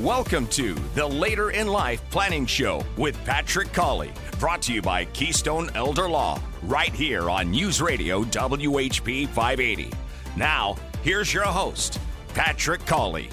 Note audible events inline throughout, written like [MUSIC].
Welcome to the Later in Life Planning Show with Patrick Colley, brought to you by Keystone Elder Law, right here on News Radio WHP 580. Now, here's your host, Patrick Colley.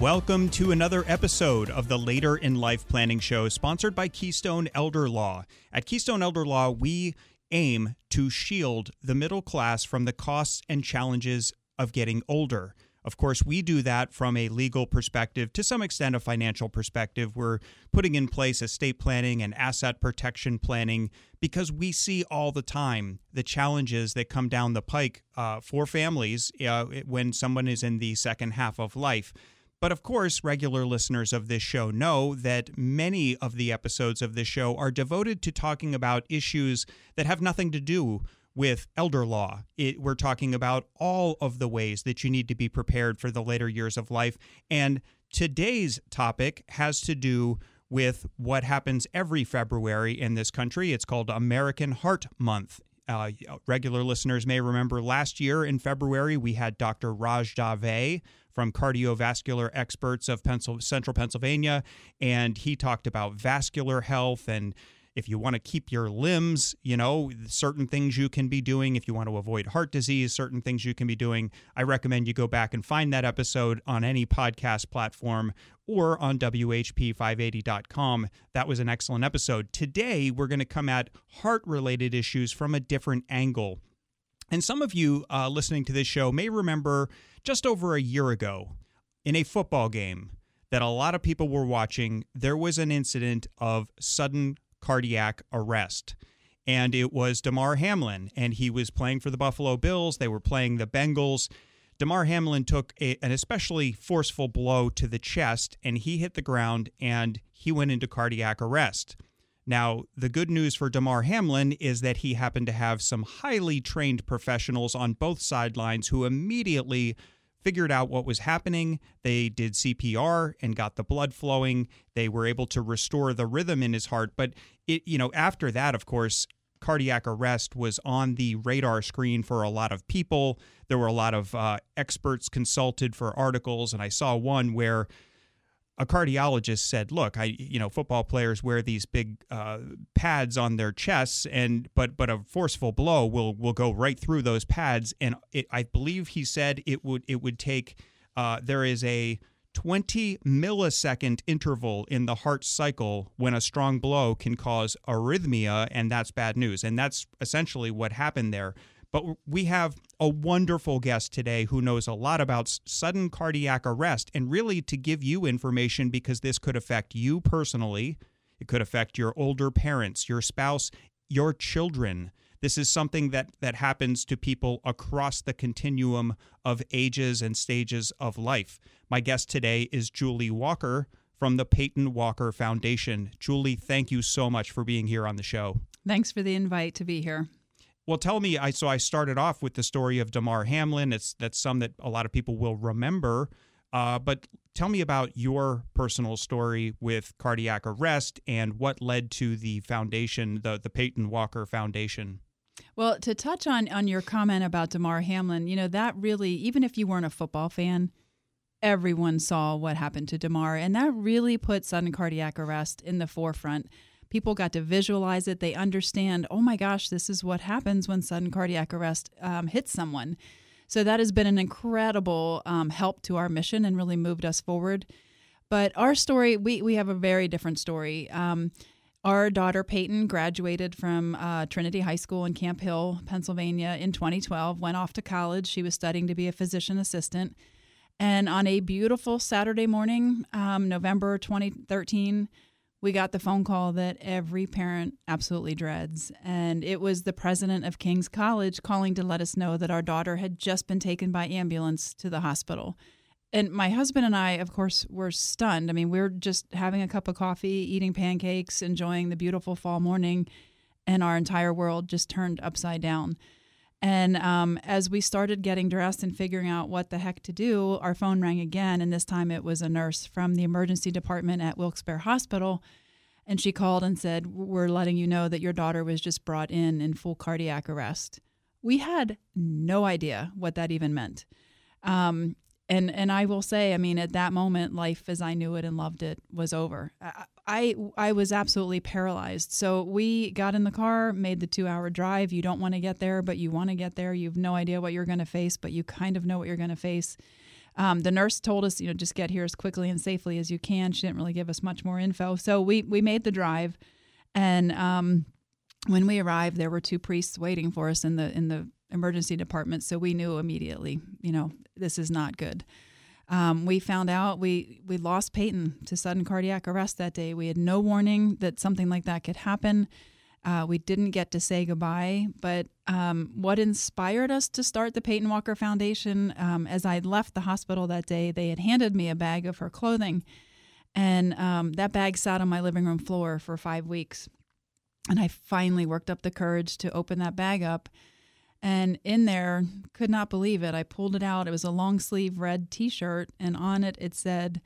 Welcome to another episode of the Later in Life Planning Show, sponsored by Keystone Elder Law. At Keystone Elder Law, we aim to shield the middle class from the costs and challenges of getting older. Of course, we do that from a legal perspective, to some extent, a financial perspective. We're putting in place estate planning and asset protection planning because we see all the time the challenges that come down the pike uh, for families uh, when someone is in the second half of life. But of course, regular listeners of this show know that many of the episodes of this show are devoted to talking about issues that have nothing to do with elder law. It, we're talking about all of the ways that you need to be prepared for the later years of life. And today's topic has to do with what happens every February in this country. It's called American Heart Month. Uh, regular listeners may remember last year in February, we had Dr. Raj Dave from cardiovascular experts of central Pennsylvania, and he talked about vascular health and if you want to keep your limbs, you know, certain things you can be doing. If you want to avoid heart disease, certain things you can be doing. I recommend you go back and find that episode on any podcast platform or on WHP580.com. That was an excellent episode. Today, we're going to come at heart related issues from a different angle. And some of you uh, listening to this show may remember just over a year ago in a football game that a lot of people were watching, there was an incident of sudden cardiac arrest. And it was Damar Hamlin, and he was playing for the Buffalo Bills. They were playing the Bengals. Damar Hamlin took a, an especially forceful blow to the chest, and he hit the ground and he went into cardiac arrest. Now, the good news for Damar Hamlin is that he happened to have some highly trained professionals on both sidelines who immediately figured out what was happening. They did CPR and got the blood flowing. They were able to restore the rhythm in his heart. But it, you know, after that, of course, cardiac arrest was on the radar screen for a lot of people. There were a lot of uh, experts consulted for articles, and I saw one where a cardiologist said, "Look, I you know football players wear these big uh, pads on their chests, and but but a forceful blow will will go right through those pads, and it, I believe he said it would it would take uh, there is a 20 millisecond interval in the heart cycle when a strong blow can cause arrhythmia, and that's bad news, and that's essentially what happened there." But we have a wonderful guest today who knows a lot about sudden cardiac arrest and really to give you information because this could affect you personally. It could affect your older parents, your spouse, your children. This is something that, that happens to people across the continuum of ages and stages of life. My guest today is Julie Walker from the Peyton Walker Foundation. Julie, thank you so much for being here on the show. Thanks for the invite to be here. Well, tell me. I so I started off with the story of Damar Hamlin. It's that's some that a lot of people will remember. Uh, but tell me about your personal story with cardiac arrest and what led to the foundation, the the Peyton Walker Foundation. Well, to touch on on your comment about Damar Hamlin, you know that really, even if you weren't a football fan, everyone saw what happened to Damar, and that really put sudden cardiac arrest in the forefront people got to visualize it. They understand, oh my gosh, this is what happens when sudden cardiac arrest um, hits someone. So that has been an incredible um, help to our mission and really moved us forward. But our story, we, we have a very different story. Um, our daughter Peyton graduated from uh, Trinity High School in Camp Hill, Pennsylvania in 2012, went off to college. She was studying to be a physician assistant. And on a beautiful Saturday morning, um, November 2013, we got the phone call that every parent absolutely dreads. And it was the president of King's College calling to let us know that our daughter had just been taken by ambulance to the hospital. And my husband and I, of course, were stunned. I mean, we are just having a cup of coffee, eating pancakes, enjoying the beautiful fall morning, and our entire world just turned upside down. And um, as we started getting dressed and figuring out what the heck to do, our phone rang again. And this time it was a nurse from the emergency department at Wilkes-Barre Hospital. And she called and said, We're letting you know that your daughter was just brought in in full cardiac arrest. We had no idea what that even meant. Um, and and I will say, I mean, at that moment, life as I knew it and loved it was over. I, I was absolutely paralyzed. So we got in the car, made the two hour drive. You don't want to get there, but you want to get there. You have no idea what you're going to face, but you kind of know what you're going to face. Um, the nurse told us, you know, just get here as quickly and safely as you can. She didn't really give us much more info. So we we made the drive, and um, when we arrived, there were two priests waiting for us in the in the emergency department. So we knew immediately, you know, this is not good. Um, we found out we we lost Peyton to sudden cardiac arrest that day. We had no warning that something like that could happen. Uh, we didn't get to say goodbye, but um, what inspired us to start the Peyton Walker Foundation, um, as I left the hospital that day, they had handed me a bag of her clothing, and um, that bag sat on my living room floor for five weeks. And I finally worked up the courage to open that bag up and in there, could not believe it. I pulled it out. It was a long sleeve red t shirt, and on it it said,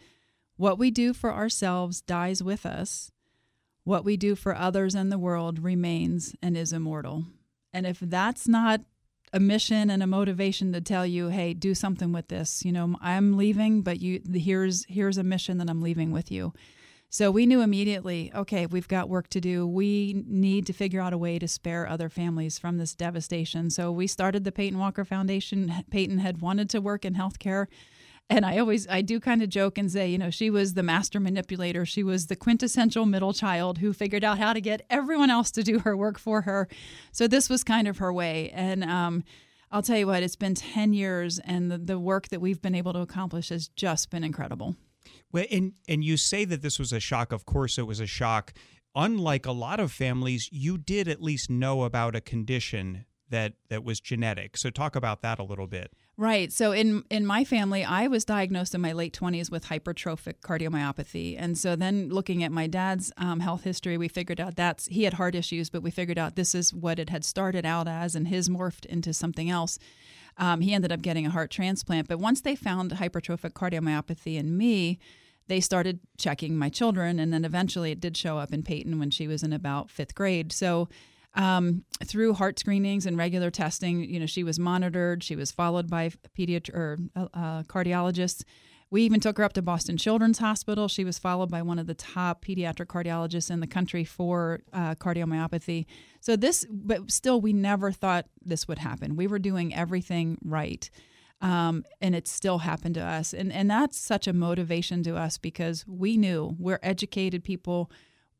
What we do for ourselves dies with us. What we do for others and the world remains and is immortal. And if that's not a mission and a motivation to tell you, hey, do something with this. You know, I'm leaving, but you here's here's a mission that I'm leaving with you. So we knew immediately, okay, we've got work to do. We need to figure out a way to spare other families from this devastation. So we started the Peyton Walker Foundation. [LAUGHS] Peyton had wanted to work in healthcare. And I always, I do kind of joke and say, you know, she was the master manipulator. She was the quintessential middle child who figured out how to get everyone else to do her work for her. So this was kind of her way. And um, I'll tell you what, it's been 10 years, and the, the work that we've been able to accomplish has just been incredible. Well, and and you say that this was a shock. Of course, it was a shock. Unlike a lot of families, you did at least know about a condition that that was genetic. So talk about that a little bit. Right. So in in my family, I was diagnosed in my late twenties with hypertrophic cardiomyopathy, and so then looking at my dad's um, health history, we figured out that's he had heart issues, but we figured out this is what it had started out as, and his morphed into something else. Um, he ended up getting a heart transplant, but once they found hypertrophic cardiomyopathy in me, they started checking my children, and then eventually it did show up in Peyton when she was in about fifth grade. So um, through heart screenings and regular testing, you know, she was monitored. She was followed by pediatric or uh, uh, cardiologists. We even took her up to Boston Children's Hospital. She was followed by one of the top pediatric cardiologists in the country for uh, cardiomyopathy. So this, but still, we never thought this would happen. We were doing everything right. Um, and it still happened to us. And, and that's such a motivation to us because we knew we're educated people,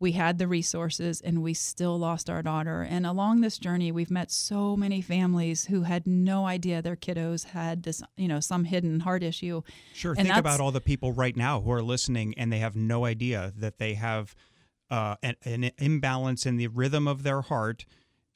we had the resources, and we still lost our daughter. And along this journey, we've met so many families who had no idea their kiddos had this, you know, some hidden heart issue. Sure. And think about all the people right now who are listening and they have no idea that they have uh, an, an imbalance in the rhythm of their heart.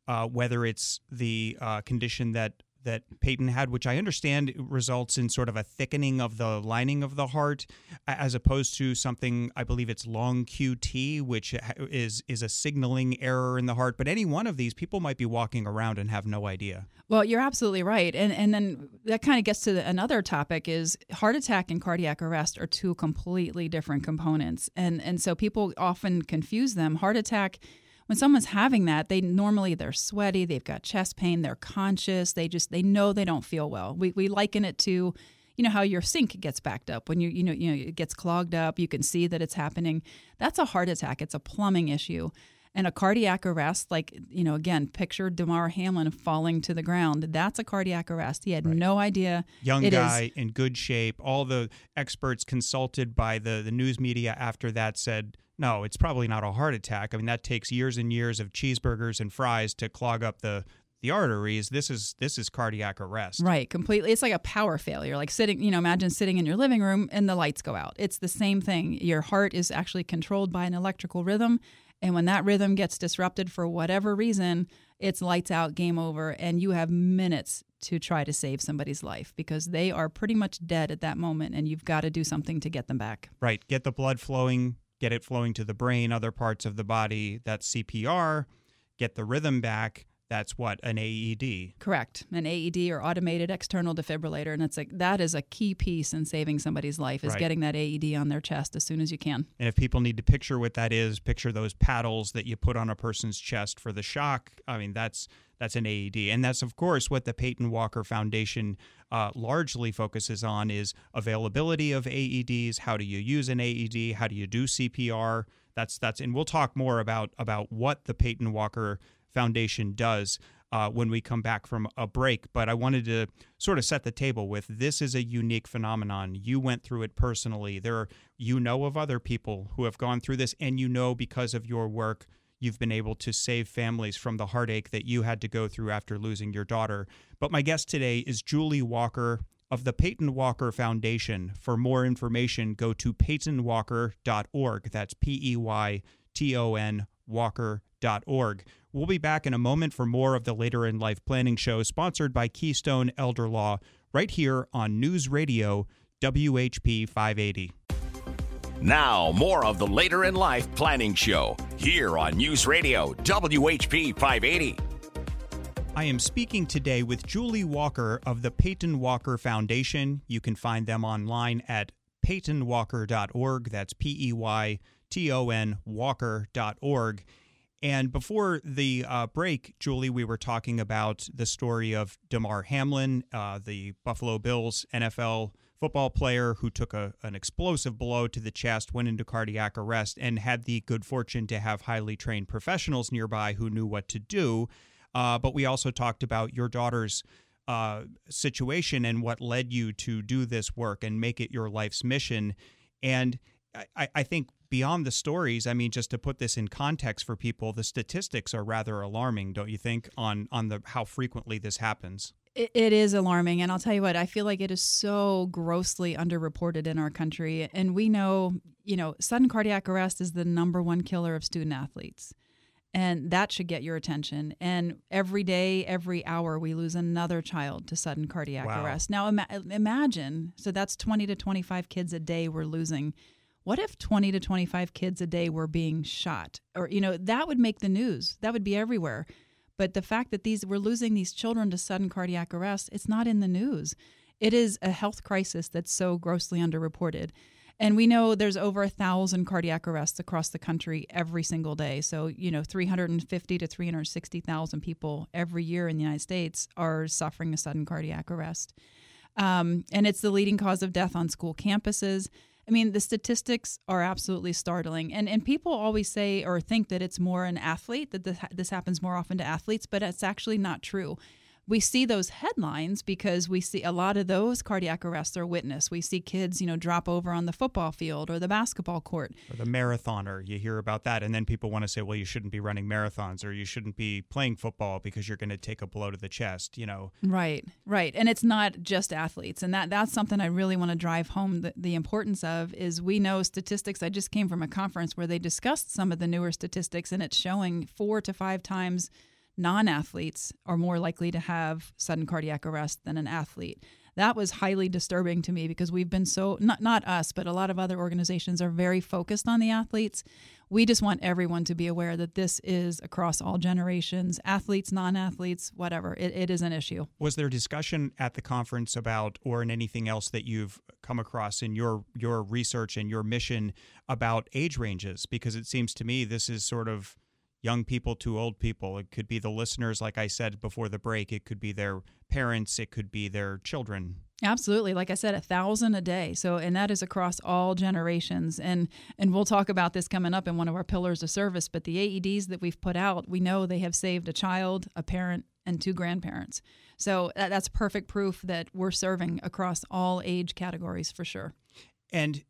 Uh, whether it's the uh, condition that that Peyton had, which I understand results in sort of a thickening of the lining of the heart, as opposed to something I believe it's long QT, which is is a signaling error in the heart. But any one of these, people might be walking around and have no idea. Well, you're absolutely right, and and then that kind of gets to the, another topic: is heart attack and cardiac arrest are two completely different components, and and so people often confuse them. Heart attack when someone's having that, they normally they're sweaty, they've got chest pain, they're conscious, they just they know they don't feel well. We we liken it to you know how your sink gets backed up when you you know you know it gets clogged up, you can see that it's happening. That's a heart attack. It's a plumbing issue. And a cardiac arrest, like, you know, again, picture Damar Hamlin falling to the ground. That's a cardiac arrest. He had right. no idea. Young guy is. in good shape. All the experts consulted by the, the news media after that said no, it's probably not a heart attack. I mean, that takes years and years of cheeseburgers and fries to clog up the the arteries. This is this is cardiac arrest. Right, completely. It's like a power failure. Like sitting, you know, imagine sitting in your living room and the lights go out. It's the same thing. Your heart is actually controlled by an electrical rhythm, and when that rhythm gets disrupted for whatever reason, it's lights out, game over, and you have minutes to try to save somebody's life because they are pretty much dead at that moment and you've got to do something to get them back. Right. Get the blood flowing get it flowing to the brain, other parts of the body. That's CPR. Get the rhythm back. That's what an AED. Correct, an AED or automated external defibrillator, and it's like that is a key piece in saving somebody's life is Right. getting that AED on their chest as soon as you can. And if people need to picture what that is, picture those paddles that you put on a person's chest for the shock. I mean, that's that's an AED, and that's of course what the Peyton Walker Foundation uh, largely focuses on is availability of AEDs. How do you use an AED? How do you do CPR? That's that's, and we'll talk more about about what the Peyton Walker Foundation does uh, when we come back from a break. But I wanted to sort of set the table with this is a unique phenomenon. You went through it personally. There, are, you know of other people who have gone through this, and you know because of your work, you've been able to save families from the heartache that you had to go through after losing your daughter. But my guest today is Julie Walker of the Peyton Walker Foundation. For more information, go to peytonwalker.org. That's P E Y T O N walker.org. We'll be back in a moment for more of the Later in Life Planning Show, sponsored by Keystone Elder Law, right here on News Radio WHP 580. Now, more of the Later in Life Planning Show here on News Radio WHP 580. I am speaking today with Julie Walker of the Peyton Walker Foundation. You can find them online at peytonwalker.org. That's P E Y T O N Walker.org. And before the uh, break, Julie, we were talking about the story of Damar Hamlin, uh, the Buffalo Bills NFL football player who took a, an explosive blow to the chest, went into cardiac arrest, and had the good fortune to have highly trained professionals nearby who knew what to do. Uh, but we also talked about your daughter's uh, situation and what led you to do this work and make it your life's mission. And I, I think beyond the stories, I mean, just to put this in context for people, the statistics are rather alarming, don't you think, on on the how frequently this happens? It, it is alarming. And I'll tell you what, I feel like it is so grossly underreported in our country. And we know, you know, sudden cardiac arrest is the number one killer of student athletes. And that should get your attention. And every day, every hour, we lose another child to sudden cardiac Wow. arrest. Now, ima- imagine so that's 20 to 25 kids a day we're losing. What if 20 to 25 kids a day were being shot? Or, you know, that would make the news. That would be everywhere. But the fact that these we're losing these children to sudden cardiac arrest, it's not in the news. It is a health crisis that's so grossly underreported. And we know there's over a thousand cardiac arrests across the country every single day. So, you know, 350 to 360,000 people every year in the United States are suffering a sudden cardiac arrest. Um, and it's the leading cause of death on school campuses. I mean, the statistics are absolutely startling. And and people always say or think that it's more an athlete that this, this happens more often to athletes, but it's actually not true. We see those headlines because we see a lot of those cardiac arrests are witnessed. We see kids, you know, drop over on the football field or the basketball court. Or the marathoner, you hear about that, and then people want to say, well, you shouldn't be running marathons or you shouldn't be playing football because you're going to take a blow to the chest, you know. Right, right. And it's not just athletes. And that that's something I really want to drive home the, the importance of is we know statistics. I just came from a conference where they discussed some of the newer statistics and it's showing four to five times non-athletes are more likely to have sudden cardiac arrest than an athlete. That was highly disturbing to me because we've been so not not us, but a lot of other organizations are very focused on the athletes. We just want everyone to be aware that this is across all generations, athletes, non-athletes, whatever. It, it is an issue. Was there discussion at the conference about, or in anything else that you've come across in your your research and your mission about age ranges? Because it seems to me this is sort of young people to old people. It could be the listeners, like I said before the break. It could be their parents. It could be their children. Absolutely. Like I said, a thousand a day. So, and that is across all generations. And and we'll talk about this coming up in one of our pillars of service. But the AEDs that we've put out, we know they have saved a child, a parent, and two grandparents. So that, that's perfect proof that we're serving across all age categories for sure. And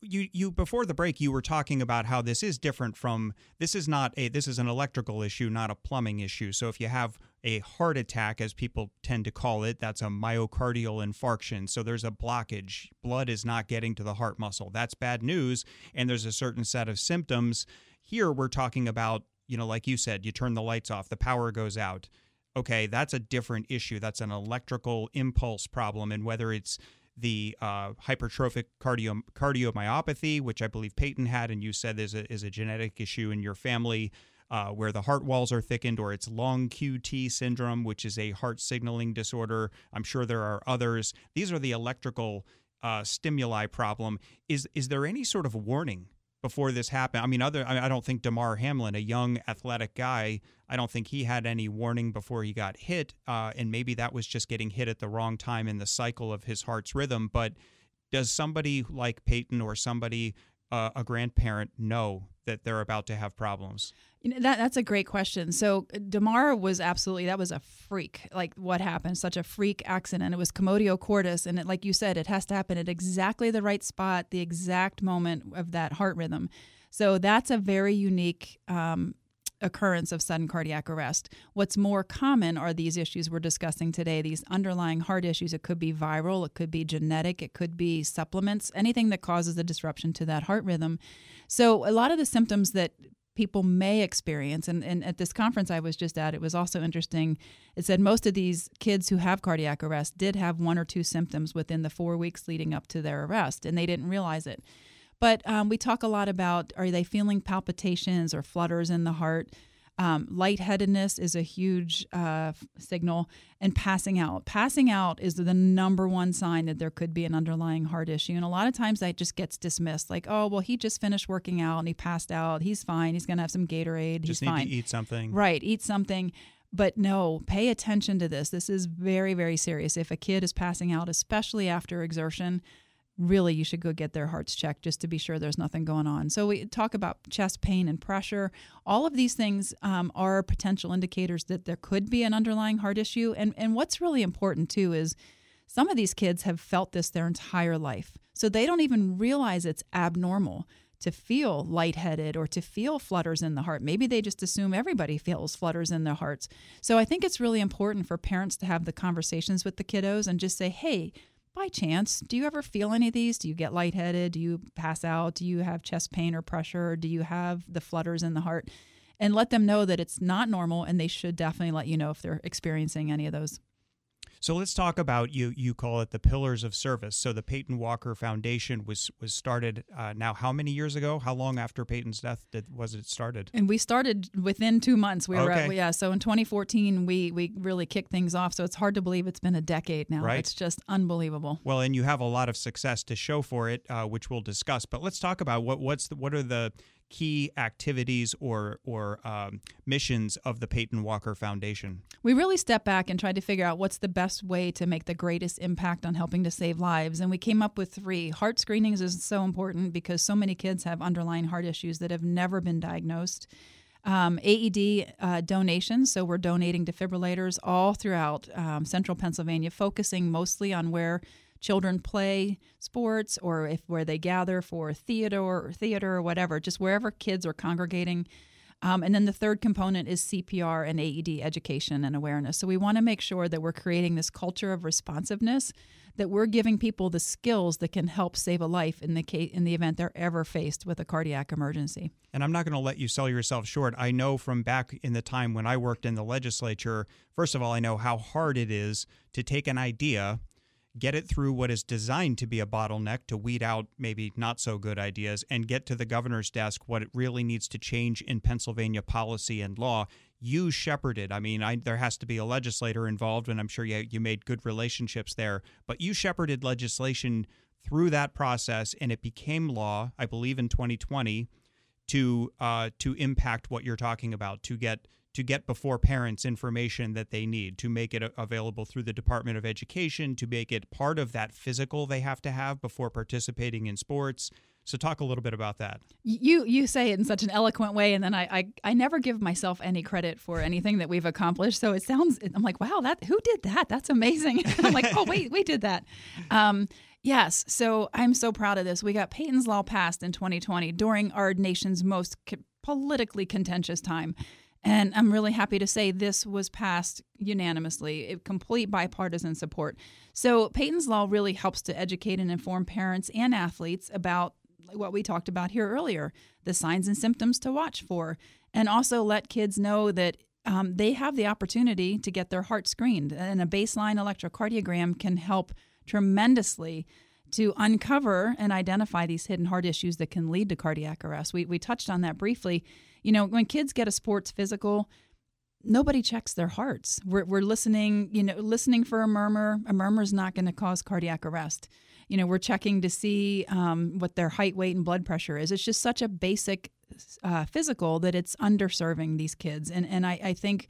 you you before the break you were talking about how this is different from this is not a this is an electrical issue not a plumbing issue. So if you have a heart attack as people tend to call it that's a myocardial infarction. So there's a blockage. Blood is not getting to the heart muscle. That's bad news. And there's a certain set of symptoms. Here we're talking about you know like you said you turn the lights off the power goes out. Okay that's a different issue. That's an electrical impulse problem. And whether it's the uh, hypertrophic cardio cardiomyopathy, which I believe Peyton had, and you said is a is a genetic issue in your family. uh, where the heart walls are thickened, or it's long QT syndrome, which is a heart signaling disorder. I'm sure there are others. These are the electrical uh, stimuli problem. Is is there any sort of warning before this happened? I mean, other I don't think Damar Hamlin, a young athletic guy, I don't think he had any warning before he got hit, uh, and maybe that was just getting hit at the wrong time in the cycle of his heart's rhythm. But does somebody like Peyton or somebody uh, a grandparent know that they're about to have problems? You know, that that's a great question. So Damar was absolutely that was a freak. Like what happened? Such a freak accident. It was commotio cordis, and it, like you said, it has to happen at exactly the right spot, the exact moment of that heart rhythm. So that's a very unique um, occurrence of sudden cardiac arrest. What's more common are these issues we're discussing today, these underlying heart issues. It could be viral, it could be genetic, it could be supplements, anything that causes a disruption to that heart rhythm. So, a lot of the symptoms that people may experience. And, and at this conference I was just at, it was also interesting. It said most of these kids who have cardiac arrest did have one or two symptoms within the four weeks leading up to their arrest, and they didn't realize it. But um, we talk a lot about are they feeling palpitations or flutters in the heart? Um, lightheadedness is a huge uh, signal, and passing out. Passing out is the number one sign that there could be an underlying heart issue. And a lot of times that just gets dismissed, like, oh, well, he just finished working out and he passed out. He's fine. He's going to have some Gatorade. Just He's need fine. to eat something. Right, eat something. But no, pay attention to this. This is very, very serious. If a kid is passing out, especially after exertion, really you should go get their hearts checked just to be sure there's nothing going on. So we talk about chest pain and pressure. All of these things um, are potential indicators that there could be an underlying heart issue. And and what's really important too is some of these kids have felt this their entire life, so they don't even realize it's abnormal to feel lightheaded or to feel flutters in the heart. Maybe they just assume everybody feels flutters in their hearts. So I think it's really important for parents to have the conversations with the kiddos and just say, "Hey, by chance, do you ever feel any of these? Do you get lightheaded? Do you pass out? Do you have chest pain or pressure? Do you have the flutters in the heart? And let them know that it's not normal and they should definitely let you know if they're experiencing any of those. So let's talk about you. You call it the pillars of service. So the Peyton Walker Foundation was was started uh, now. How many years ago? How long after Peyton's death did was it started? And we started within two months. We were Okay. yeah. So in 2014, we we really kicked things off. So it's hard to believe it's been a decade now. Right. It's just unbelievable. Well, and you have a lot of success to show for it, uh, which we'll discuss. But let's talk about what what's the, what are the key activities or or um, missions of the Peyton Walker Foundation. we really stepped back and tried to figure out what's the best way to make the greatest impact on helping to save lives. And we came up with three. Heart screenings is so important because so many kids have underlying heart issues that have never been diagnosed. Um, AED uh, donations, so we're donating defibrillators all throughout um, central Pennsylvania, focusing mostly on where children play sports or if where they gather for theater or theater or whatever, just wherever kids are congregating. Um, and then the third component is CPR and AED education and awareness. So we want to make sure that we're creating this culture of responsiveness, that we're giving people the skills that can help save a life in the case, in the event they're ever faced with a cardiac emergency. And I'm not going to let you sell yourself short. I know from back in the time when I worked in the legislature, first of all, I know how hard it is to take an idea, get it through what is designed to be a bottleneck to weed out maybe not so good ideas, and get to the governor's desk what it really needs to change in Pennsylvania policy and law. You shepherded. I mean, I, there has to be a legislator involved, and I'm sure you, you made good relationships there. But you shepherded legislation through that process, and it became law, I believe, in 2020 to uh, to impact what you're talking about to get to get before parents information that they need to make it available through the Department of Education to make it part of that physical they have to have before participating in sports. So talk a little bit about that. You you say it in such an eloquent way, and then I, I I never give myself any credit for anything that we've accomplished. So it sounds I'm like, wow, that who did that? That's amazing. [LAUGHS] I'm like, oh wait, we did that. Um, yes, so I'm so proud of this. We got Peyton's Law passed in 2020 during our nation's most politically contentious time. And I'm really happy to say this was passed unanimously, complete bipartisan support. So, Peyton's Law really helps to educate and inform parents and athletes about what we talked about here earlier the signs and symptoms to watch for, and also let kids know that um, they have the opportunity to get their heart screened. And a baseline electrocardiogram can help tremendously to uncover and identify these hidden heart issues that can lead to cardiac arrest. We, we touched on that briefly. You know, when kids get a sports physical, nobody checks their hearts. We're, we're listening, you know, listening for a murmur. A murmur is not going to cause cardiac arrest. You know, we're checking to see um, what their height, weight, and blood pressure is. It's just such a basic uh, physical that it's underserving these kids. And, and I, I think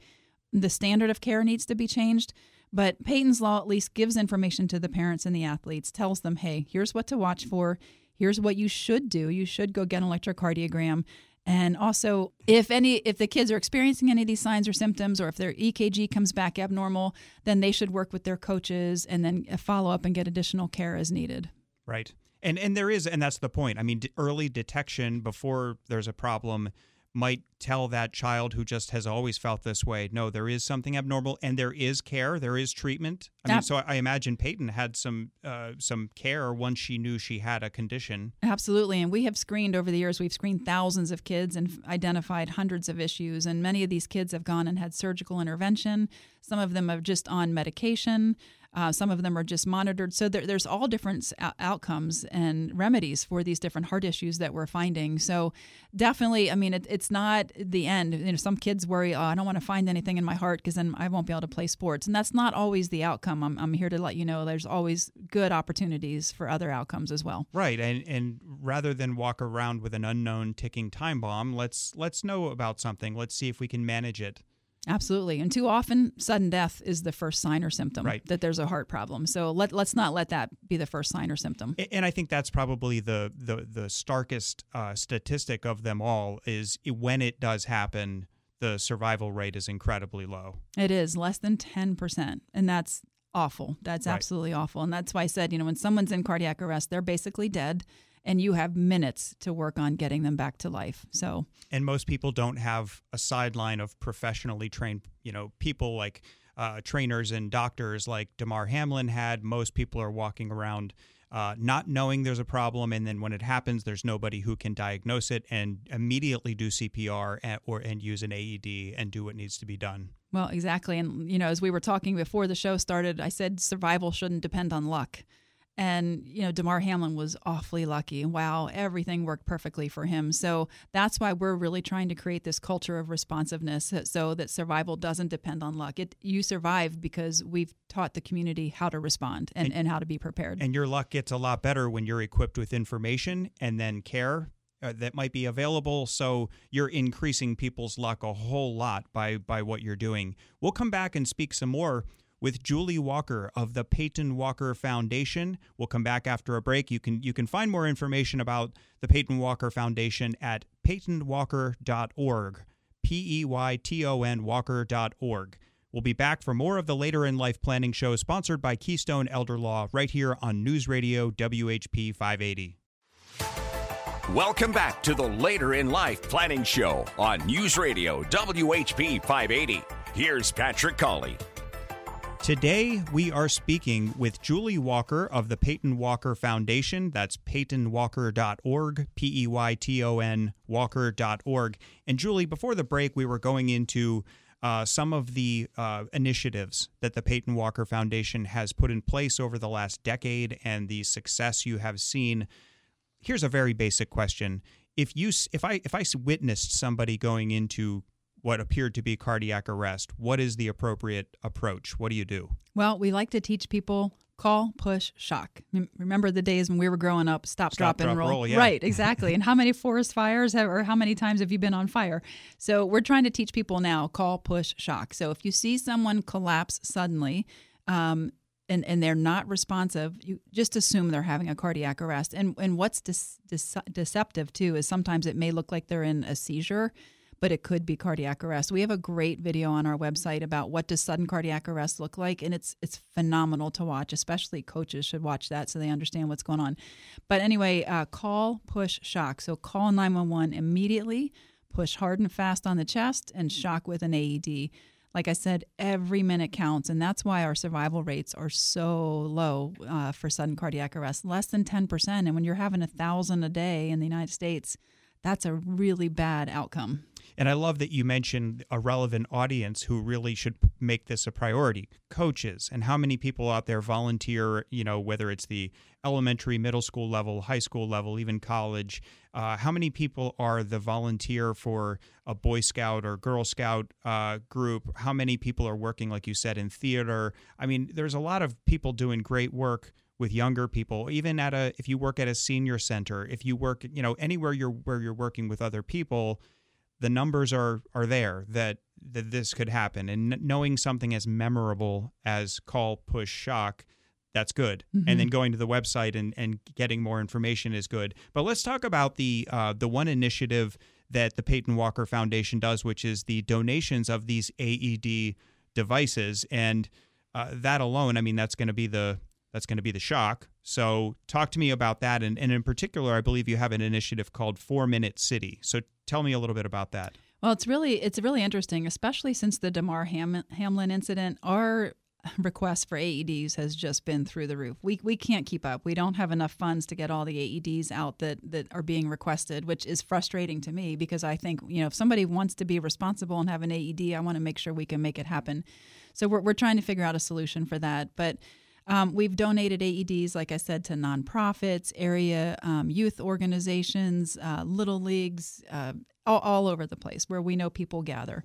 the standard of care needs to be changed. But Peyton's Law at least gives information to the parents and the athletes, tells them, hey, here's what to watch for. Here's what you should do. You should go get an electrocardiogram. And also, if any, if the kids are experiencing any of these signs or symptoms, or if their EKG comes back abnormal, then they should work with their coaches and then uh, follow up and get additional care as needed. Right. And and there is, and that's the point. I mean, early detection before there's a problem might tell that child who just has always felt this way no there is something abnormal and there is care there is treatment. I mean so i imagine peyton had some uh, some care once she knew she had a condition. Absolutely and we have screened over the years we've screened thousands of kids and identified hundreds of issues and many of these kids have gone and had surgical intervention. Some of them are just on medication uh, some of them are just monitored. So there, there's all different outcomes and remedies for these different heart issues that we're finding. So definitely, I mean, it, it's not the end. You know, some kids worry, oh, I don't want to find anything in my heart because then I won't be able to play sports. And that's not always the outcome. I'm, I'm here to let you know there's always good opportunities for other outcomes as well. Right. And, and rather than walk around with an unknown ticking time bomb, let's let's know about something. Let's see if we can manage it. Absolutely. And too often, sudden death is the first sign or symptom right. that there's a heart problem. So let, let's not let that be the first sign or symptom. And I think that's probably the, the, the starkest uh, statistic of them all is when it does happen, the survival rate is incredibly low. It is less than 10%. And that's awful. That's right. absolutely awful. And that's why I said, you know, when someone's in cardiac arrest, they're basically dead and you have minutes to work on getting them back to life. So, and most people don't have a sideline of professionally trained, you know, people like uh, trainers and doctors like Damar Hamlin had. Most people are walking around uh, not knowing there's a problem, and then when it happens, there's nobody who can diagnose it and immediately do CPR and, or and use an AED and do what needs to be done. Well, exactly, and you know, as we were talking before the show started, I said survival shouldn't depend on luck. And, you know, Damar Hamlin was awfully lucky. Wow, everything worked perfectly for him. So that's why we're really trying to create this culture of responsiveness so that survival doesn't depend on luck. It You survive because we've taught the community how to respond and, and, and how to be prepared. And your luck gets a lot better when you're equipped with information and then care uh, that might be available so you're increasing people's luck a whole lot by by what you're doing we'll come back and speak some more with Julie Walker of the Peyton Walker Foundation. We'll come back after a break. You can you can find more information about the Peyton Walker Foundation at peytonwalker.org. P E Y T O N walker.org. We'll be back for more of the Later in Life Planning Show sponsored by Keystone Elder Law right here on News Radio WHP 580. Welcome back to the Later in Life Planning Show on News Radio WHP 580. Here's Patrick Colley. Today, we are speaking with Julie Walker of the Peyton Walker Foundation. That's peytonwalker.org, P E Y T O N walker.org. And Julie, before the break, we were going into uh, some of the uh, initiatives that the Peyton Walker Foundation has put in place over the last decade and the success you have seen. Here's a very basic question. If you if I if I witnessed somebody going into what appeared to be cardiac arrest, what is the appropriate approach? What do you do? Well, we like to teach people call, push, shock. Remember the days when we were growing up, stop, stop drop, and roll. roll. Yeah. Right, exactly. [LAUGHS] and how many forest fires have, or how many times have you been on fire? So we're trying to teach people now call, push, shock. So if you see someone collapse suddenly, um, and, and they're not responsive, you just assume they're having a cardiac arrest. And and what's deceptive too is sometimes it may look like they're in a seizure, but it could be cardiac arrest. We have a great video on our website about what does sudden cardiac arrest look like, and it's it's phenomenal to watch. Especially coaches should watch that so they understand what's going on. But anyway, uh, call, push, shock. So call 911 immediately, push hard and fast on the chest, and shock with an AED. Like I said, every minute counts, and that's why our survival rates are so low uh, for sudden cardiac arrest, less than 10%. And when you're having a thousand a day in the United States, that's a really bad outcome. And I love that you mentioned a relevant audience who really should make this a priority coaches. And how many people out there volunteer, you know, whether it's the elementary, middle school level, high school level, even college. Uh, how many people are the volunteer for a Boy Scout or Girl Scout uh, group? How many people are working, like you said, in theater? I mean, there's a lot of people doing great work with younger people even at a if you work at a senior center if you work you know anywhere you're where you're working with other people the numbers are are there that that this could happen. And knowing something as memorable as call push shock that's good. Mm-hmm. and then going to the website and, and getting more information is good. But let's talk about the uh, the one initiative that the peyton walker foundation does which is the donations of these aed devices. And uh, that alone i mean that's going to be the that's going to be the shock so talk to me about that and, and in particular i believe you have an initiative called four minute city so tell me a little bit about that well it's really it's really interesting especially since the damar Ham- hamlin incident our request for AEDs has just been through the roof. We we can't keep up. We don't have enough funds to get all the AEDs out that that are being requested, which is frustrating to me because I think, you know, if somebody wants to be responsible and have an AED, I want to make sure we can make it happen. So we're we're trying to figure out a solution for that, but um, we've donated AEDs, like I said, to nonprofits, area um, youth organizations, uh, little leagues, uh, all, all over the place where we know people gather.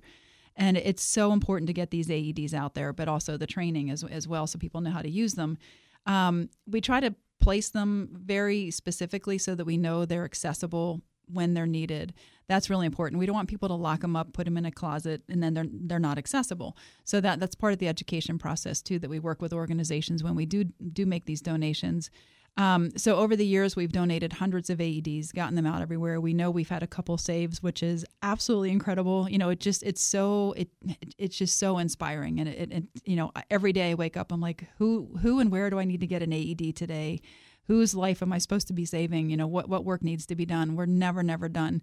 And it's so important to get these AEDs out there, but also the training as, as well so people know how to use them. Um, we try to place them very specifically so that we know they're accessible when they're needed. That's really important. We don't want people to lock them up, put them in a closet, and then they're they're not accessible. So that that's part of the education process too. That we work with organizations when we do do make these donations. Um, so over the years, we've donated hundreds of AEDs, gotten them out everywhere. We know we've had a couple saves, which is absolutely incredible. You know, it just it's so it it's just so inspiring, and it, it you know every day I wake up, I'm like, who who and where do I need to get an AED today? Whose life am I supposed to be saving? You know, what what work needs to be done? We're never never done.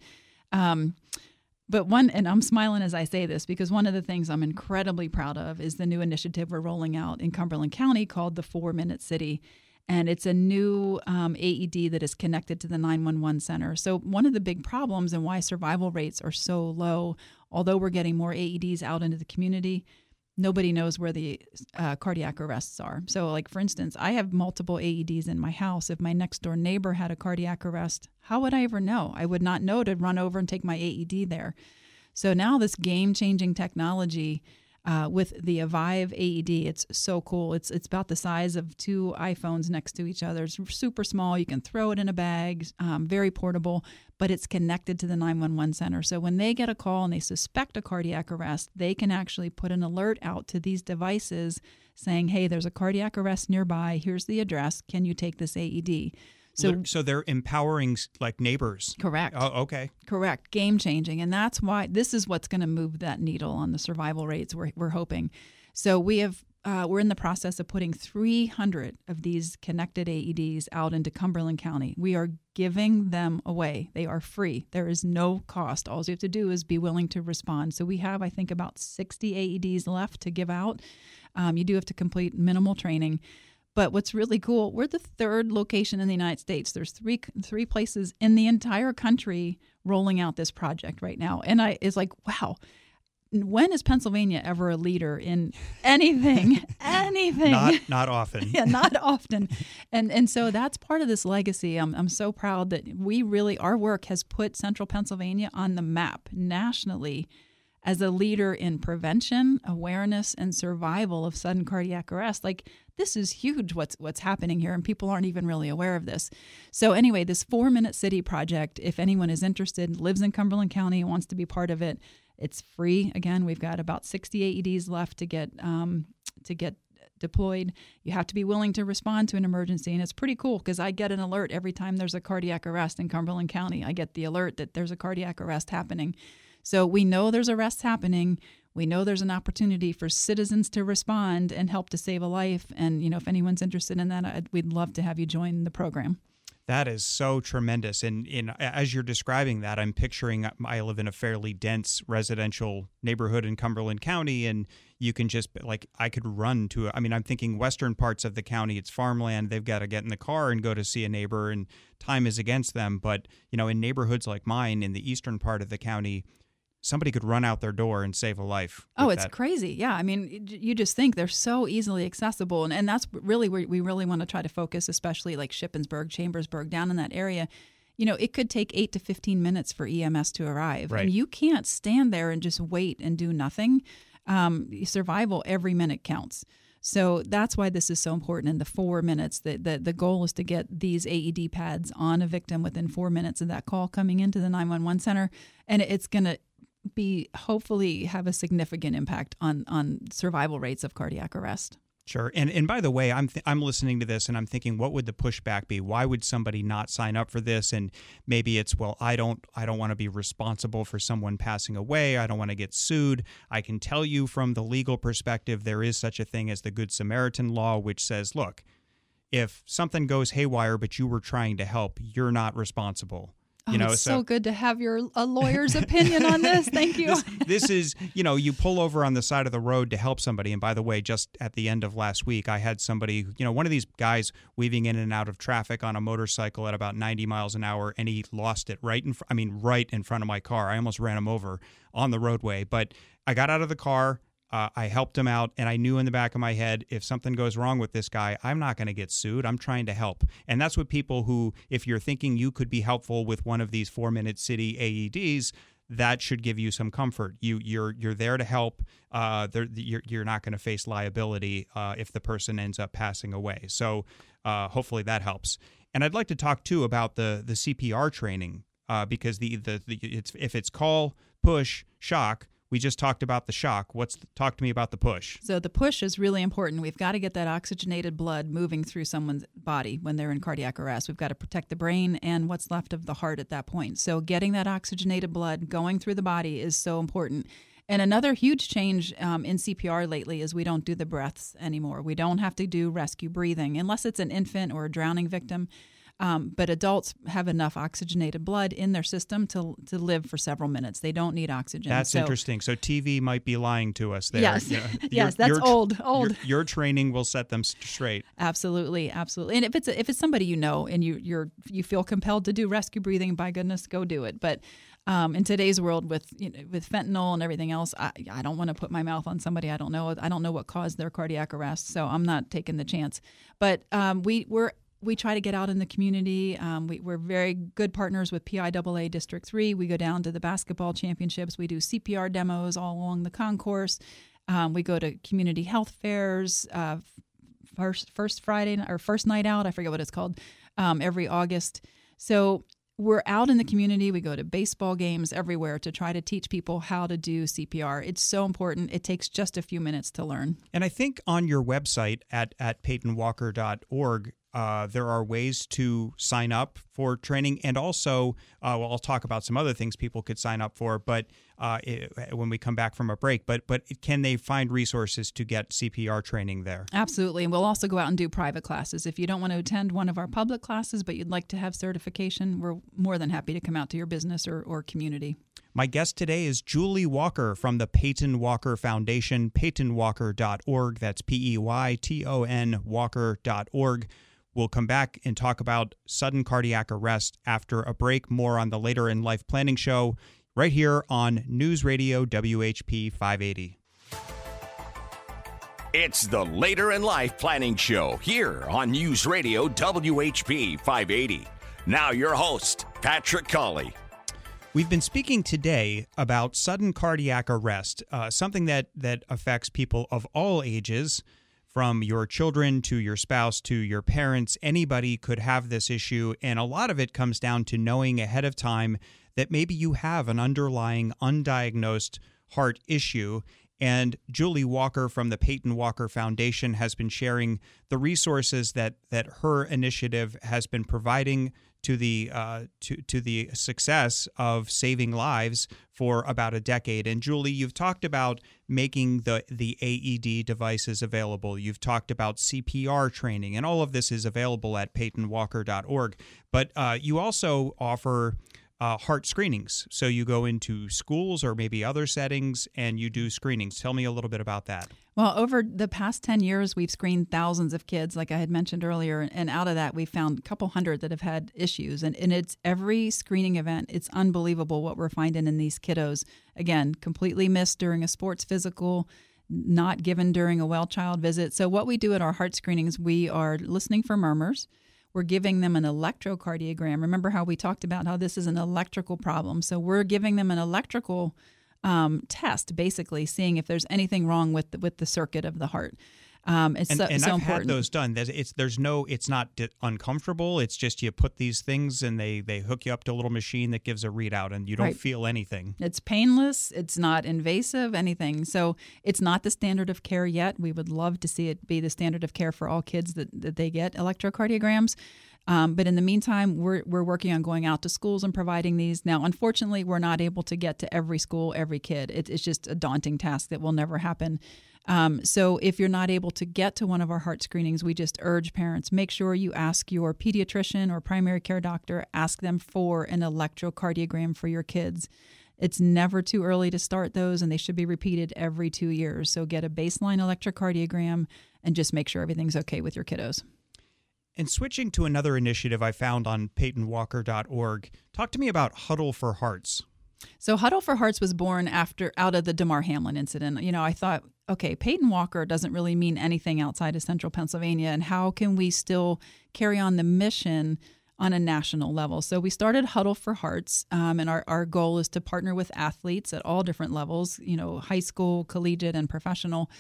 Um, but one, and I'm smiling as I say this because one of the things I'm incredibly proud of is the new initiative we're rolling out in Cumberland County called the Four Minute City and it's a new um, AED that is connected to the 911 center. So, one of the big problems and why survival rates are so low, although we're getting more AEDs out into the community, nobody knows where the uh, cardiac arrests are. So, like for instance, I have multiple AEDs in my house. If my next door neighbor had a cardiac arrest, how would I ever know? I would not know to run over and take my AED there. So, now this game changing technology uh, with the Avive AED. It's so cool. It's it's about the size of two iPhones next to each other. It's super small. You can throw it in a bag. Um, very portable, but it's connected to the 911 center. So when they get a call and they suspect a cardiac arrest, they can actually put an alert out to these devices saying, "Hey, there's a cardiac arrest nearby. Here's the address. Can you take this AED?" So, so they're empowering like neighbors. Correct. Oh, okay. Correct. Game changing, and that's why this is what's going to move that needle on the survival rates. We're we're hoping. So we have uh, we're in the process of putting 300 of these connected AEDs out into Cumberland County. We are giving them away. They are free. There is no cost. All you have to do is be willing to respond. So we have, I think, about 60 AEDs left to give out. Um, you do have to complete minimal training. But what's really cool, we're the third location in the United States. There's three three places in the entire country rolling out this project right now. And I is like, wow, when is Pennsylvania ever a leader in [LAUGHS] anything? [LAUGHS] anything? Not [LAUGHS] not often. yeah, not often. And and so that's part of this legacy. I'm I'm so proud that we really our work has put Central Pennsylvania on the map nationally as a leader in prevention, awareness, and survival of sudden cardiac arrest. Like this is huge what's what's happening here and people aren't even really aware of this. So anyway, this 4-minute city project, if anyone is interested, lives in Cumberland County wants to be part of it, it's free. Again, we've got about 60 AEDs left to get um, to get deployed. You have to be willing to respond to an emergency. And it's pretty cool because I get an alert every time there's a cardiac arrest in Cumberland County. I get the alert that there's a cardiac arrest happening. So we know there's arrests happening. We know there's an opportunity for citizens to respond and help to save a life. And, you know, if anyone's interested in that, I'd, we'd love to have you join the program. That is so tremendous. And in as you're describing that, I'm picturing uh, I live in a fairly dense residential neighborhood in Cumberland County, and you can just like I could run to. I mean, I'm thinking western parts of the county. It's farmland. They've got to get in the car and go to see a neighbor, and time is against them. But you know, in neighborhoods like mine, in the eastern part of the county, somebody could run out their door and save a life. Oh, it's that. crazy. Yeah. I mean, you just think they're so easily accessible. And, and that's really where we really want to try to focus, especially like Shippensburg, Chambersburg, down in that area. You know, it could take eight to 15 minutes for EMS to arrive. Right. And you can't stand there and just wait and do nothing. Um, survival, every minute counts. So that's why this is so important in the four minutes. The, the, the goal is to get these AED pads on a victim within four minutes of that call coming into the 911 center. And it's going to be hopefully have a significant impact on on survival rates of cardiac arrest. Sure. And and by the way, I'm th- I'm listening to this and I'm thinking what would the pushback be? Why would somebody not sign up for this? And maybe it's well, I don't I don't want to be responsible for someone passing away. I don't want to get sued. I can tell you from the legal perspective there is such a thing as the good Samaritan law which says, look, if something goes haywire but you were trying to help, you're not responsible. Oh, you know, it's so, good to have your a lawyer's opinion on this. [LAUGHS] Thank you. this, this is, you know, you pull over on the side of the road to help somebody. And by the way, just at the end of last week, I had somebody, you know, one of these guys weaving in and out of traffic on a motorcycle at about 90 miles an hour, and he lost it right in, fr- I mean, right in front of my car. I almost ran him over on the roadway. But I got out of the car. Uh, I helped him out, and I knew in the back of my head, if something goes wrong with this guy, I'm not going to get sued. I'm trying to help, and that's what people who, if you're thinking you could be helpful with one of these four-minute city AEDs, that should give you some comfort. You you're you're there to help. Uh, you're you're not going to face liability uh, if the person ends up passing away. So uh, hopefully that helps. And I'd like to talk too about the the CPR training uh, because the, the the it's if it's call push shock we just talked about the shock. What's the, talk to me about the push? So the push is really important. We've got to get that oxygenated blood moving through someone's body when they're in cardiac arrest. We've got to protect the brain and what's left of the heart at that point. So getting that oxygenated blood going through the body is so important. And another huge change um, in CPR lately is we don't do the breaths anymore. We don't have to do rescue breathing unless it's an infant or a drowning victim. Um, but adults have enough oxygenated blood in their system to to live for several minutes. They don't need oxygen. That's so, interesting. So TV might be lying to us there. Yes, [LAUGHS] you know, yes, that's your, old. Old. Your, your, training will set them straight. Absolutely, absolutely. And if it's a, if it's somebody you know and you you're you feel compelled to do rescue breathing, by goodness, go do it. But um, in today's world with you know, with fentanyl and everything else, I, I don't want to put my mouth on somebody I don't know. I don't know what caused their cardiac arrest, so I'm not taking the chance. But um, we we're we try to get out in the community. Um, we, are very good partners with PIAA District 3. We go down to the basketball championships. We do CPR demos all along the concourse. Um, we go to community health fairs, uh, first, first Friday or first night out, I forget what it's called, um, every August. So we're out in the community. We go to baseball games everywhere to try to teach people how to do CPR. It's so important. It takes just a few minutes to learn. And I think on your website at, at peytonwalker.org, uh, there are ways to sign up for training, and also, uh, well, I'll talk about some other things people could sign up for, but uh, it, when we come back from a break. But but can they find resources to get CPR training there? Absolutely, and we'll also go out and do private classes. If you don't want to attend one of our public classes, but you'd like to have certification, we're more than happy to come out to your business or, or community. My guest today is Julie Walker from the Peyton Walker Foundation, peytonwalker.org. That's P E Y T O N Walker.org. We'll come back and talk about sudden cardiac arrest after a break. More on the Later in Life Planning Show right here on News Radio WHP 580. It's the Later in Life Planning Show here on News Radio WHP 580. Now, your host, Patrick Colley. We've been speaking today about sudden cardiac arrest, uh, something that, that affects people of all ages from your children to your spouse to your parents. Anybody could have this issue. And a lot of it comes down to knowing ahead of time that maybe you have an underlying undiagnosed heart issue. And Julie Walker from the Peyton Walker Foundation has been sharing the resources that, that her initiative has been providing to the uh, to to the success of saving lives for about a decade. And Julie, you've talked about making the the AED devices available. You've talked about CPR training, and all of this is available at PeytonWalker.org. But uh, you also offer uh, heart screenings. So you go into schools or maybe other settings and you do screenings. Tell me a little bit about that. Well, over the past 10 years, we've screened thousands of kids, like I had mentioned earlier. And out of that, we found a couple hundred that have had issues. And, and it's every screening event, it's unbelievable what we're finding in these kiddos. Again, completely missed during a sports physical, not given during a well child visit. So, what we do at our heart screenings, we are listening for murmurs we're giving them an electrocardiogram. Remember how we talked about how this is an electrical problem. So we're giving them an electrical um, test, basically seeing if there's anything wrong with the, with the circuit of the heart. Um, it's and, so, and so I've important. had those done. There's, it's there's no, it's not uncomfortable. It's just you put these things and they they hook you up to a little machine that gives a readout, and you don't Right. feel anything. It's painless. It's not invasive, anything. So it's not the standard of care yet. We would love to see it be the standard of care for all kids that, that they get electrocardiograms. Um, but in the meantime, we're, we're working on going out to schools and providing these. Now, unfortunately, we're not able to get to every school, every kid. It, it's just a daunting task that will never happen. Um, so if you're not able to get to one of our heart screenings, we just urge parents make sure you ask your pediatrician or primary care doctor, ask them for an electrocardiogram for your kids. It's never too early to start those, and they should be repeated every two years. So get a baseline electrocardiogram and just make sure everything's okay with your kiddos. And switching to another initiative I found on PeytonWalker.org, talk to me about Huddle for Hearts. So Huddle for Hearts was born after out of the Damar Hamlin incident. You know, I thought, okay, Peyton Walker doesn't really mean anything outside of central Pennsylvania, and how can we still carry on the mission on a national level? So we started Huddle for Hearts, um, and our, our goal is to partner with athletes at all different levels, you know, high school, collegiate, and professional,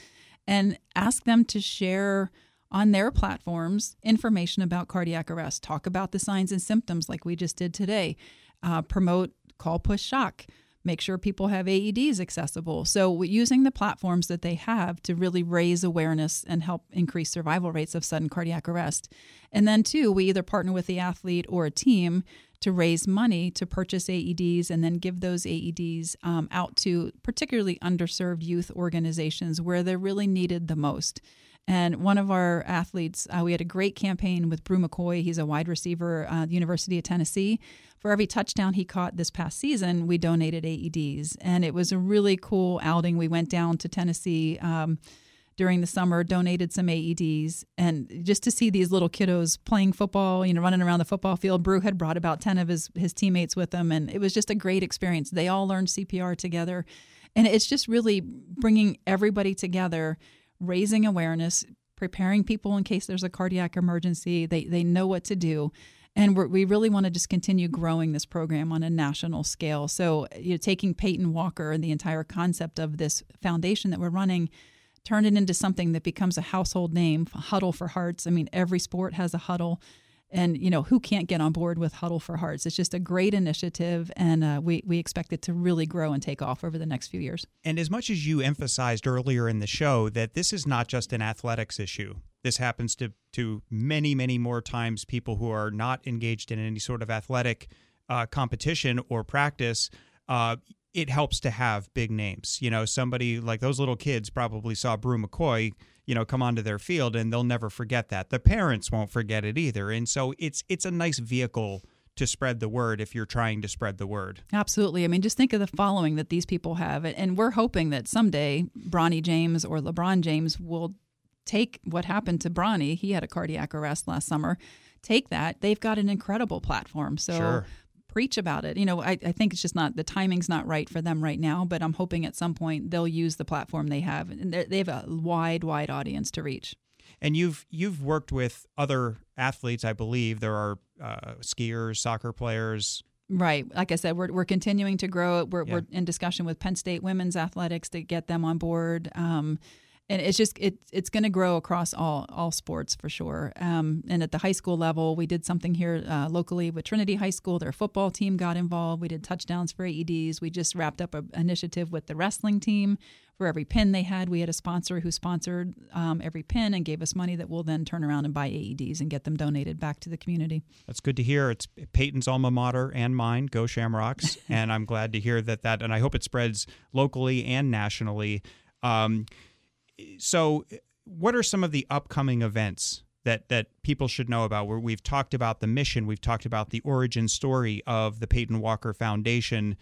and ask them to share on their platforms information about cardiac arrest, talk about the signs and symptoms like we just did today, uh, promote call push shock, make sure people have AEDs accessible. So, using the platforms that they have to really raise awareness and help increase survival rates of sudden cardiac arrest. And then, two, we either partner with the athlete or a team to raise money to purchase AEDs and then give those AEDs um, out to particularly underserved youth organizations where they're really needed the most. And one of our athletes, uh, we had a great campaign with Bru McCoy. He's a wide receiver at the University of Tennessee. For every touchdown he caught this past season, we donated AEDs. And it was a really cool outing. We went down to Tennessee um, during the summer, donated some AEDs. And just to see these little kiddos playing football, you know, running around the football field, Bru had brought about 10 of his, his teammates with him. And it was just a great experience. They all learned CPR together. And it's just really bringing everybody together raising awareness, preparing people in case there's a cardiac emergency. They they know what to do. And we really want to just continue growing this program on a national scale. So, you know, taking Peyton Walker and the entire concept of this foundation that we're running, turn it into something that becomes a household name, Huddle for Hearts. I mean, every sport has a huddle and you know who can't get on board with huddle for hearts it's just a great initiative and uh, we, we expect it to really grow and take off over the next few years And as much as you emphasized earlier in the show that this is not just an athletics issue, this happens to to many many more times people who are not engaged in any sort of athletic uh, competition or practice. Uh, it helps to have big names. You know, somebody like those little kids probably saw Bru McCoy, you know, come onto their field, and they'll never forget that. The parents won't forget it either, and so it's it's a nice vehicle to spread the word if you're trying to spread the word. Absolutely. I mean, just think of the following that these people have. And we're hoping that someday Bronny James or LeBron James will take what happened to Bronny. He had a cardiac arrest last summer. Take that. They've got an incredible platform. So Sure. Preach about it. You know, I, I think it's just not, the timing's not right for them right now, but I'm hoping at some point they'll use the platform they have. And they're- have a wide, wide audience to reach. And you've you've worked with other athletes, I believe. There are uh, skiers, soccer players. Right. Like I said, we're, we're continuing to grow it. We're, Yeah. we're in discussion with Penn State women's athletics to get them on board. Um, and it's just it, it's going to grow across all all sports for sure. Um, and at the high school level, we did something here uh, locally with Trinity High School. Their football team got involved. We did touchdowns for AEDs. We just wrapped up an initiative with the wrestling team for every pin they had, we had a sponsor who sponsored um, every pin and gave us money that we'll then turn around and buy AEDs and get them donated back to the community. That's good to hear. It's Peyton's alma mater and mine, Go Shamrocks, [LAUGHS] and I'm glad to hear that. That and I hope it spreads locally and nationally. Um, so, what are some of the upcoming events that that people should know about? Where we've talked about the mission, we've talked about the origin story of the Peyton Walker Foundation.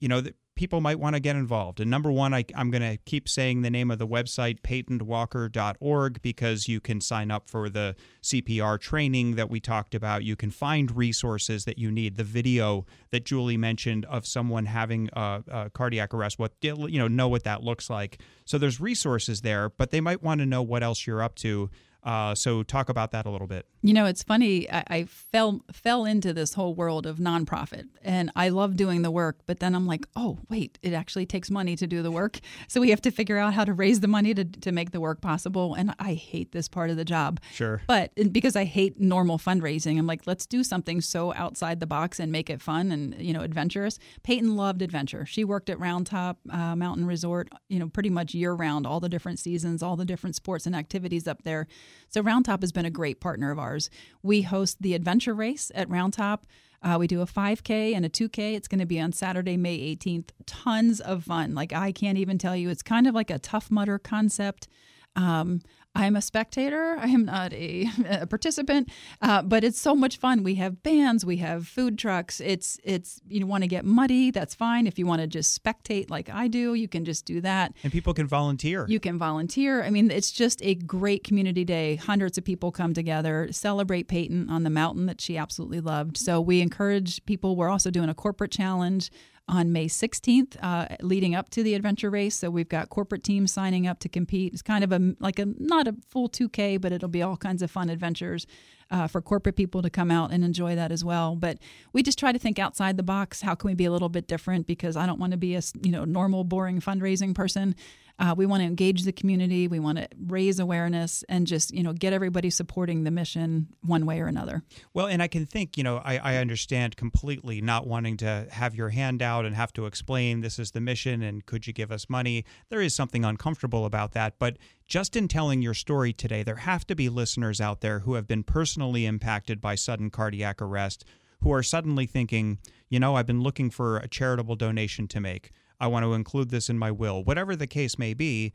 You know, people might want to get involved. And number one, I, am going to keep saying the name of the website, peytonwalker.org, because you can sign up for the CPR training that we talked about. You can find resources that you need. The video that Julie mentioned of someone having a, a cardiac arrest, what you know, know what that looks like. So there's resources there, but they might want to know what else you're up to. Uh, so talk about that a little bit. You know, it's funny. I, I, fell fell into this whole world of nonprofit, and I love doing the work. But then I'm like, oh wait, it actually takes money to do the work. So we have to figure out how to raise the money to to make the work possible. And I hate this part of the job. Sure. But because I hate normal fundraising, I'm like, let's do something so outside the box and make it fun and you know adventurous. Peyton loved adventure. She worked at Roundtop uh, Mountain Resort, you know, pretty much year round, all the different seasons, all the different sports and activities up there. So Roundtop has been a great partner of ours. We host the adventure race at Roundtop. Uh, we do a 5K and a 2K. It's going to be on Saturday, May 18th. Tons of fun. Like, I can't even tell you. It's kind of like a Tough Mudder concept. Um, I'm a spectator. I am not a, [LAUGHS] a participant, uh, but it's so much fun. We have bands, we have food trucks. It's it's you want to get muddy, that's fine. If you want to just spectate like I do, you can just do that. And people can volunteer. You can volunteer. I mean, it's just a great community day. Hundreds of people come together, celebrate Peyton on the mountain that she absolutely loved. So we encourage people. We're also doing a corporate challenge on May 16th, uh, leading up to the adventure race. So we've got corporate teams signing up to compete. It's kind of a like a not a full 2K, but it'll be all kinds of fun adventures uh, for corporate people to come out and enjoy that as well. But we just try to think outside the box. How can we be a little bit different? Because I don't want to be a you know normal, boring fundraising person. Uh, we want to engage the community. We want to raise awareness and just you know get everybody supporting the mission one way or another. Well, and I can think you know I, I understand completely not wanting to have your hand out and have to explain this is the mission and could you give us money. There is something uncomfortable about that, but just in telling your story today, there have to be listeners out there who have been personally impacted by sudden cardiac arrest who are suddenly thinking, you know, I've been looking for a charitable donation to make. I want to include this in my will. Whatever the case may be,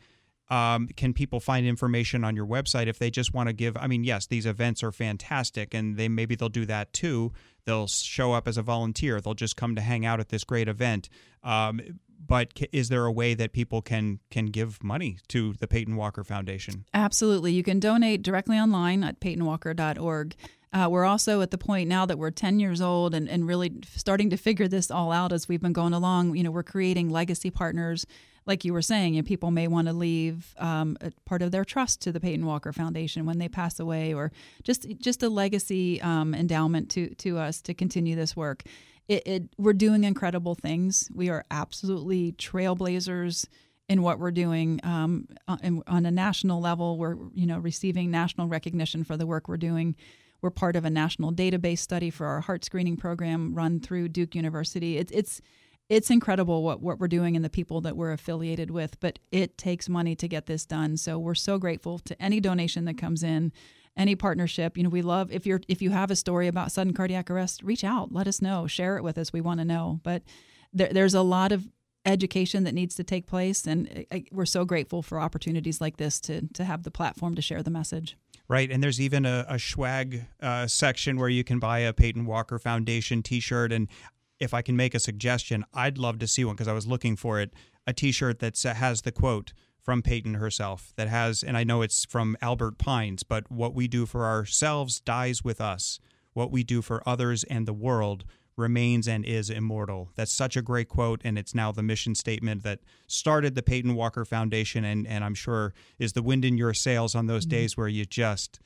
um, can people find information on your website if they just want to give? I mean, yes, these events are fantastic, and they maybe they'll do that too. They'll show up as a volunteer. They'll just come to hang out at this great event. Um, but is there a way that people can can give money to the Peyton Walker Foundation? Absolutely, you can donate directly online at peytonwalker.org. Uh, we're also at the point now that we're 10 years old and, and really starting to figure this all out as we've been going along. You know, we're creating legacy partners. Like you were saying, you know, people may want to leave um, part of their trust to the Peyton Walker Foundation when they pass away, or just just a legacy um, endowment to to us to continue this work. It, it, we're doing incredible things. We are absolutely trailblazers in what we're doing um, on, on a national level. We're you know receiving national recognition for the work we're doing. We're part of a national database study for our heart screening program run through Duke University. It, it's it's incredible what, what we're doing and the people that we're affiliated with, but it takes money to get this done. So we're so grateful to any donation that comes in, any partnership. You know, we love if you're if you have a story about sudden cardiac arrest, reach out, let us know, share it with us. We want to know. But there, there's a lot of education that needs to take place, and uh, we're so grateful for opportunities like this to to have the platform to share the message. Right, and there's even a, a swag uh, section where you can buy a Peyton Walker Foundation T-shirt. And if I can make a suggestion, I'd love to see one because I was looking for it. A T-shirt that has the quote from Peyton herself that has, and I know it's from Albert Pines, but what we do for ourselves dies with us. What we do for others and the world remains and is immortal. That's such a great quote, and it's now the mission statement that started the Peyton Walker Foundation, and, and I'm sure is the wind in your sails on those mm-hmm. days where you just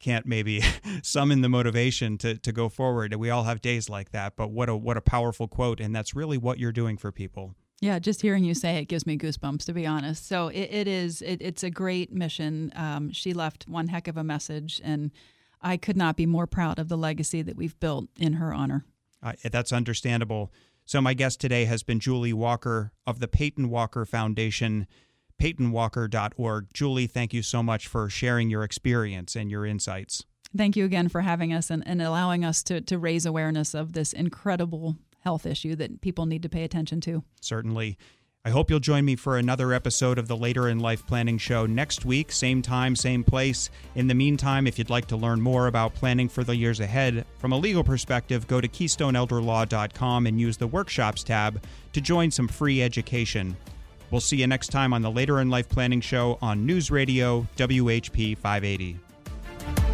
can't maybe [LAUGHS] summon the motivation to, to go forward. And we all have days like that, but what a what a powerful quote, and that's really what you're doing for people. Yeah, just hearing you say it gives me goosebumps, to be honest. So it, it is, it, it's a great mission. Um, she left one heck of a message, and I could not be more proud of the legacy that we've built in her honor. Uh, that's understandable. So, my guest today has been Julie Walker of the Peyton Walker Foundation, peytonwalker.org. Julie, thank you so much for sharing your experience and your insights. Thank you again for having us and, and allowing us to, to raise awareness of this incredible health issue that people need to pay attention to. Certainly. I hope you'll join me for another episode of the Later in Life Planning Show next week, same time, same place. In the meantime, if you'd like to learn more about planning for the years ahead from a legal perspective, go to KeystoneElderLaw.com and use the Workshops tab to join some free education. We'll see you next time on the Later in Life Planning Show on News Radio WHP 580.